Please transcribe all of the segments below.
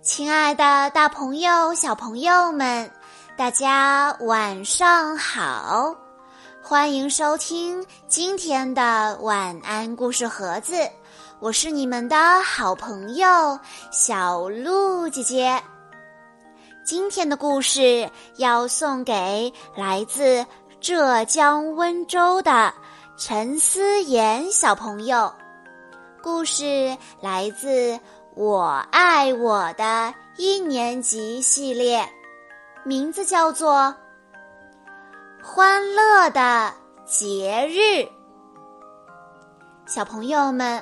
亲爱的，大朋友、小朋友们，大家晚上好！欢迎收听今天的晚安故事盒子，我是你们的好朋友小鹿姐姐。今天的故事要送给来自浙江温州的陈思妍小朋友。故事来自。我爱我的一年级系列，名字叫做《欢乐的节日》。小朋友们，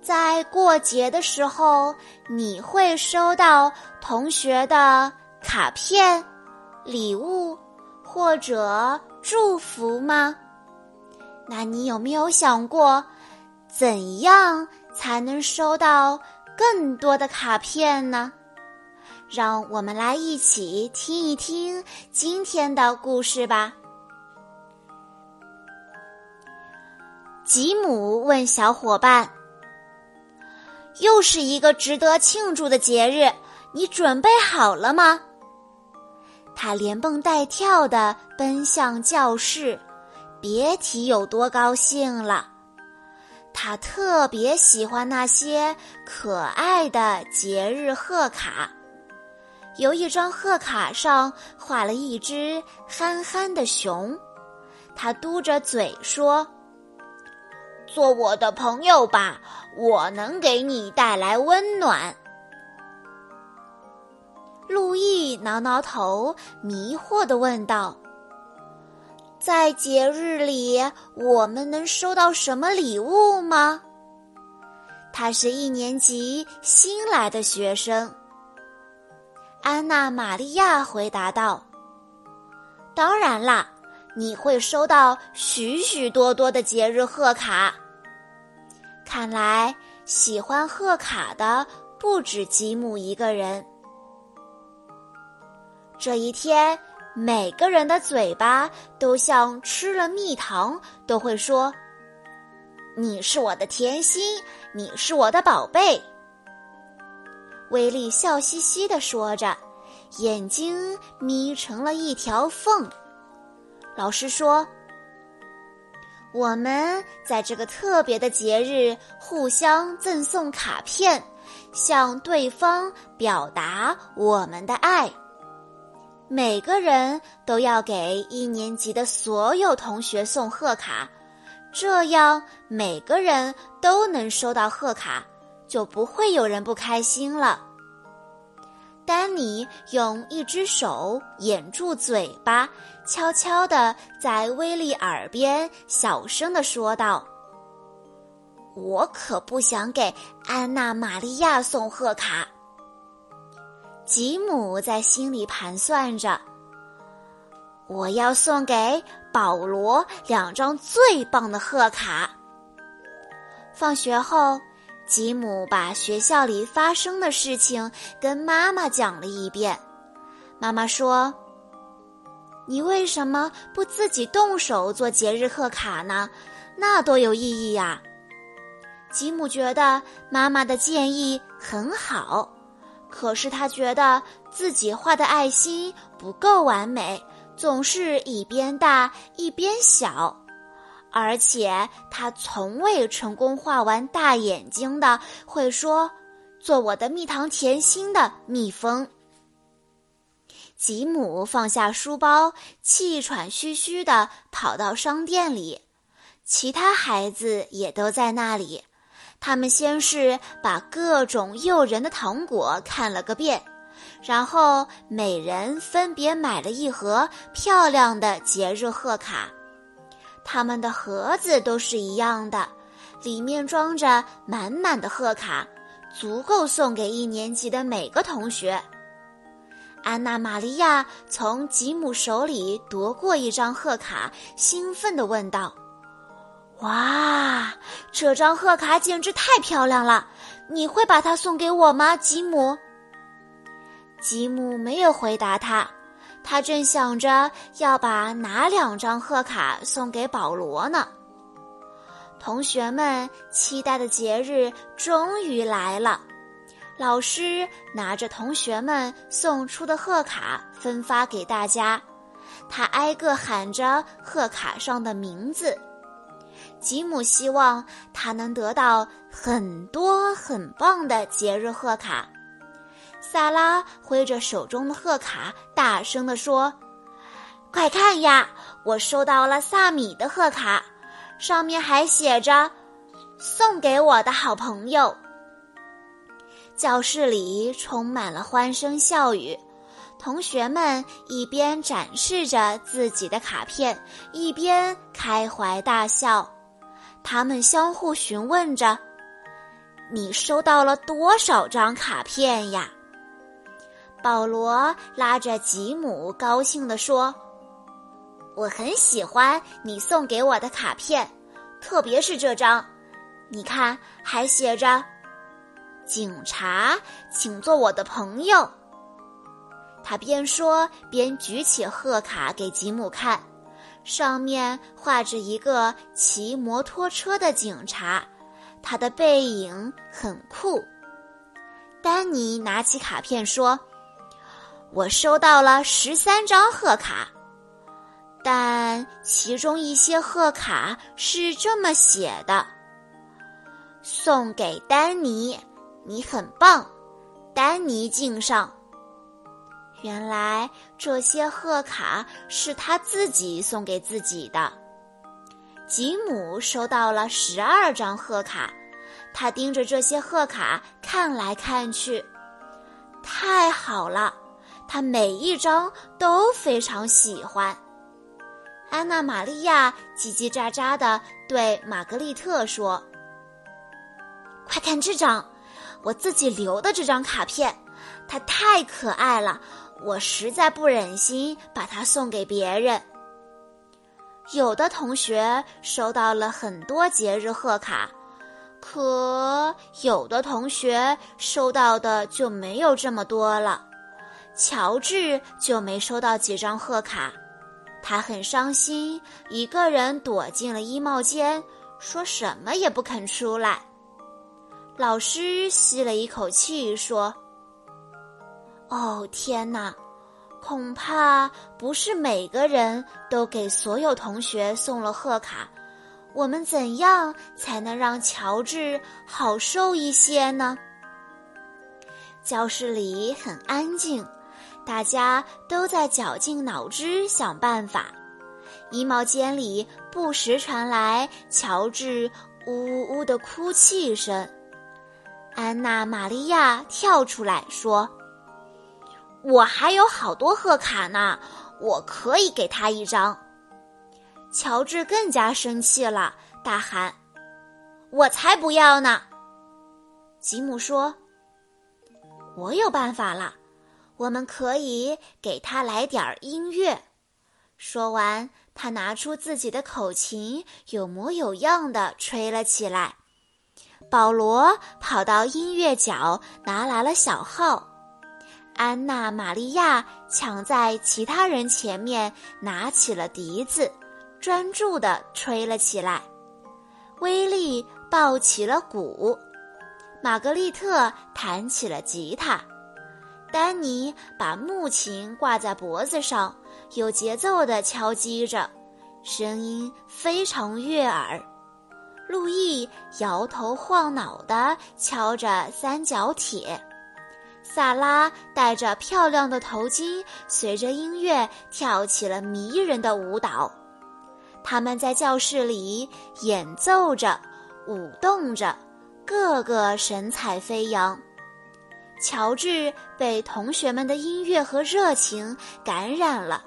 在过节的时候，你会收到同学的卡片、礼物或者祝福吗？那你有没有想过，怎样才能收到？更多的卡片呢，让我们来一起听一听今天的故事吧。吉姆问小伙伴：“又是一个值得庆祝的节日，你准备好了吗？”他连蹦带跳的奔向教室，别提有多高兴了。他特别喜欢那些可爱的节日贺卡，有一张贺卡上画了一只憨憨的熊，他嘟着嘴说：“做我的朋友吧，我能给你带来温暖。”路易挠挠头，迷惑的问道。在节日里，我们能收到什么礼物吗？他是一年级新来的学生。安娜·玛利亚回答道：“当然啦，你会收到许许多多的节日贺卡。看来喜欢贺卡的不止吉姆一个人。这一天。”每个人的嘴巴都像吃了蜜糖，都会说：“你是我的甜心，你是我的宝贝。”威利笑嘻嘻的说着，眼睛眯成了一条缝。老师说：“我们在这个特别的节日互相赠送卡片，向对方表达我们的爱。”每个人都要给一年级的所有同学送贺卡，这样每个人都能收到贺卡，就不会有人不开心了。丹尼用一只手掩住嘴巴，悄悄地在威利耳边小声地说道：“我可不想给安娜·玛利亚送贺卡。”吉姆在心里盘算着：“我要送给保罗两张最棒的贺卡。”放学后，吉姆把学校里发生的事情跟妈妈讲了一遍。妈妈说：“你为什么不自己动手做节日贺卡呢？那多有意义呀！”吉姆觉得妈妈的建议很好。可是他觉得自己画的爱心不够完美，总是一边大一边小，而且他从未成功画完大眼睛的会说“做我的蜜糖甜心”的蜜蜂。吉姆放下书包，气喘吁吁地跑到商店里，其他孩子也都在那里。他们先是把各种诱人的糖果看了个遍，然后每人分别买了一盒漂亮的节日贺卡。他们的盒子都是一样的，里面装着满满的贺卡，足够送给一年级的每个同学。安娜·玛利亚从吉姆手里夺过一张贺卡，兴奋地问道。哇，这张贺卡简直太漂亮了！你会把它送给我吗，吉姆？吉姆没有回答他，他正想着要把哪两张贺卡送给保罗呢。同学们期待的节日终于来了，老师拿着同学们送出的贺卡分发给大家，他挨个喊着贺卡上的名字。吉姆希望他能得到很多很棒的节日贺卡。萨拉挥着手中的贺卡，大声地说：“快看呀，我收到了萨米的贺卡，上面还写着‘送给我的好朋友’。”教室里充满了欢声笑语，同学们一边展示着自己的卡片，一边开怀大笑。他们相互询问着：“你收到了多少张卡片呀？”保罗拉着吉姆，高兴地说：“我很喜欢你送给我的卡片，特别是这张，你看，还写着。”警察，请做我的朋友。他边说边举起贺卡给吉姆看，上面画着一个骑摩托车的警察，他的背影很酷。丹尼拿起卡片说：“我收到了十三张贺卡，但其中一些贺卡是这么写的：送给丹尼。”你很棒，丹尼敬上。原来这些贺卡是他自己送给自己的。吉姆收到了十二张贺卡，他盯着这些贺卡看来看去，太好了，他每一张都非常喜欢。安娜玛利亚叽叽喳喳的对玛格丽特说：“快看这张。”我自己留的这张卡片，它太可爱了，我实在不忍心把它送给别人。有的同学收到了很多节日贺卡，可有的同学收到的就没有这么多了。乔治就没收到几张贺卡，他很伤心，一个人躲进了衣帽间，说什么也不肯出来。老师吸了一口气说：“哦，天哪，恐怕不是每个人都给所有同学送了贺卡。我们怎样才能让乔治好受一些呢？”教室里很安静，大家都在绞尽脑汁想办法。衣帽间里不时传来乔治呜呜呜的哭泣声。安娜·玛利亚跳出来说：“我还有好多贺卡呢，我可以给他一张。”乔治更加生气了，大喊：“我才不要呢！”吉姆说：“我有办法了，我们可以给他来点儿音乐。”说完，他拿出自己的口琴，有模有样的吹了起来。保罗跑到音乐角拿来了小号，安娜·玛利亚抢在其他人前面拿起了笛子，专注地吹了起来。威利抱起了鼓，玛格丽特弹起了吉他，丹尼把木琴挂在脖子上，有节奏地敲击着，声音非常悦耳。路易摇头晃脑地敲着三角铁，萨拉戴着漂亮的头巾，随着音乐跳起了迷人的舞蹈。他们在教室里演奏着，舞动着，个个神采飞扬。乔治被同学们的音乐和热情感染了，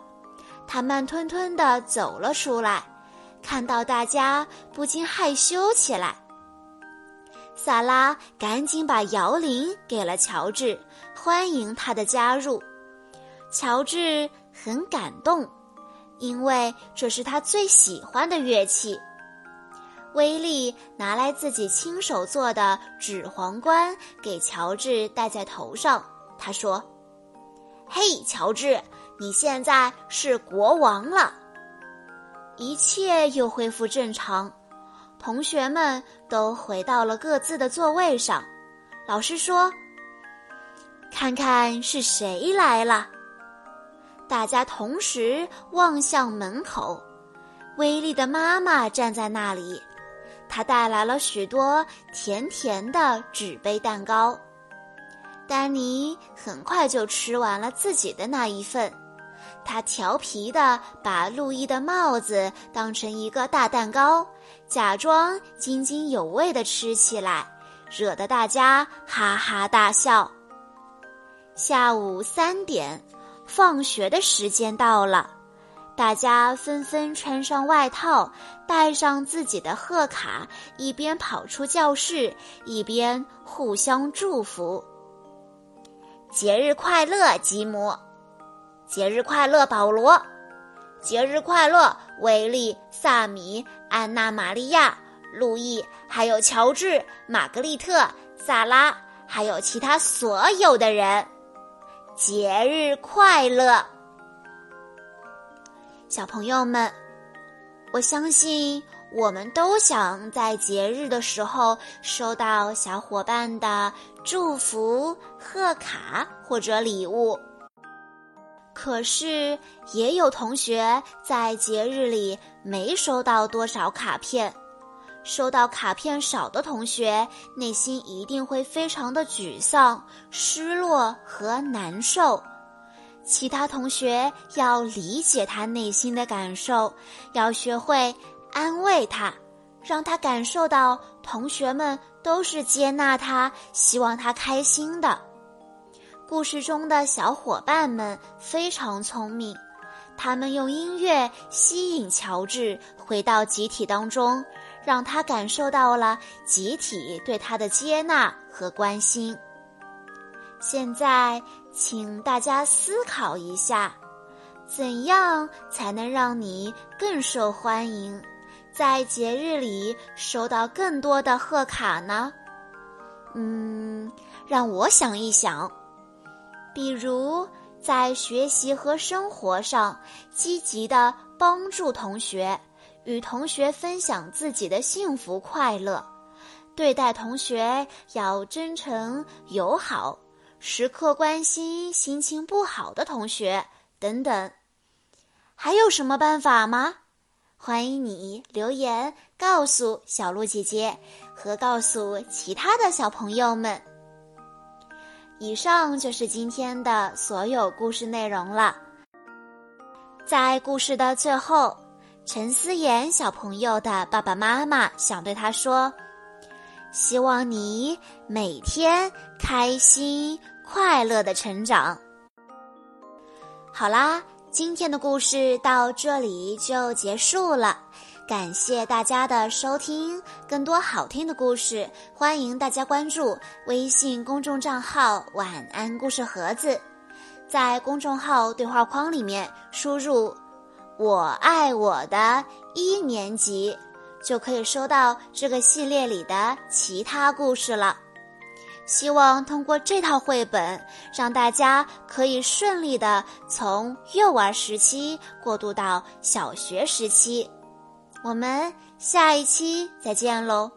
他慢吞吞地走了出来。看到大家，不禁害羞起来。萨拉赶紧把摇铃给了乔治，欢迎他的加入。乔治很感动，因为这是他最喜欢的乐器。威利拿来自己亲手做的纸皇冠给乔治戴在头上，他说：“嘿，乔治，你现在是国王了。”一切又恢复正常，同学们都回到了各自的座位上。老师说：“看看是谁来了。大家同时望向门口，威利的妈妈站在那里，她带来了许多甜甜的纸杯蛋糕。丹尼很快就吃完了自己的那一份，他调皮的把路易的帽子当成一个大蛋糕，假装津津有味的吃起来，惹得大家哈哈大笑。下午三点，放学的时间到了，大家纷纷穿上外套，带上自己的贺卡，一边跑出教室，一边互相祝福。节日快乐，吉姆！节日快乐，保罗！节日快乐，威利、萨米、安娜、玛利亚、路易，还有乔治、玛格丽特、萨拉，还有其他所有的人，节日快乐！小朋友们，我相信。我们都想在节日的时候收到小伙伴的祝福、贺卡或者礼物。可是，也有同学在节日里没收到多少卡片。收到卡片少的同学，内心一定会非常的沮丧、失落和难受。其他同学要理解他内心的感受，要学会。安慰他，让他感受到同学们都是接纳他、希望他开心的。故事中的小伙伴们非常聪明，他们用音乐吸引乔治回到集体当中，让他感受到了集体对他的接纳和关心。现在，请大家思考一下，怎样才能让你更受欢迎？在节日里收到更多的贺卡呢？嗯，让我想一想。比如在学习和生活上积极的帮助同学，与同学分享自己的幸福快乐，对待同学要真诚友好，时刻关心心情不好的同学等等。还有什么办法吗？欢迎你留言告诉小鹿姐姐，和告诉其他的小朋友们。以上就是今天的所有故事内容了。在故事的最后，陈思妍小朋友的爸爸妈妈想对他说：“希望你每天开心快乐的成长。”好啦。今天的故事到这里就结束了，感谢大家的收听。更多好听的故事，欢迎大家关注微信公众账号“晚安故事盒子”。在公众号对话框里面输入“我爱我的一年级”，就可以收到这个系列里的其他故事了。希望通过这套绘本，让大家可以顺利的从幼儿时期过渡到小学时期。我们下一期再见喽！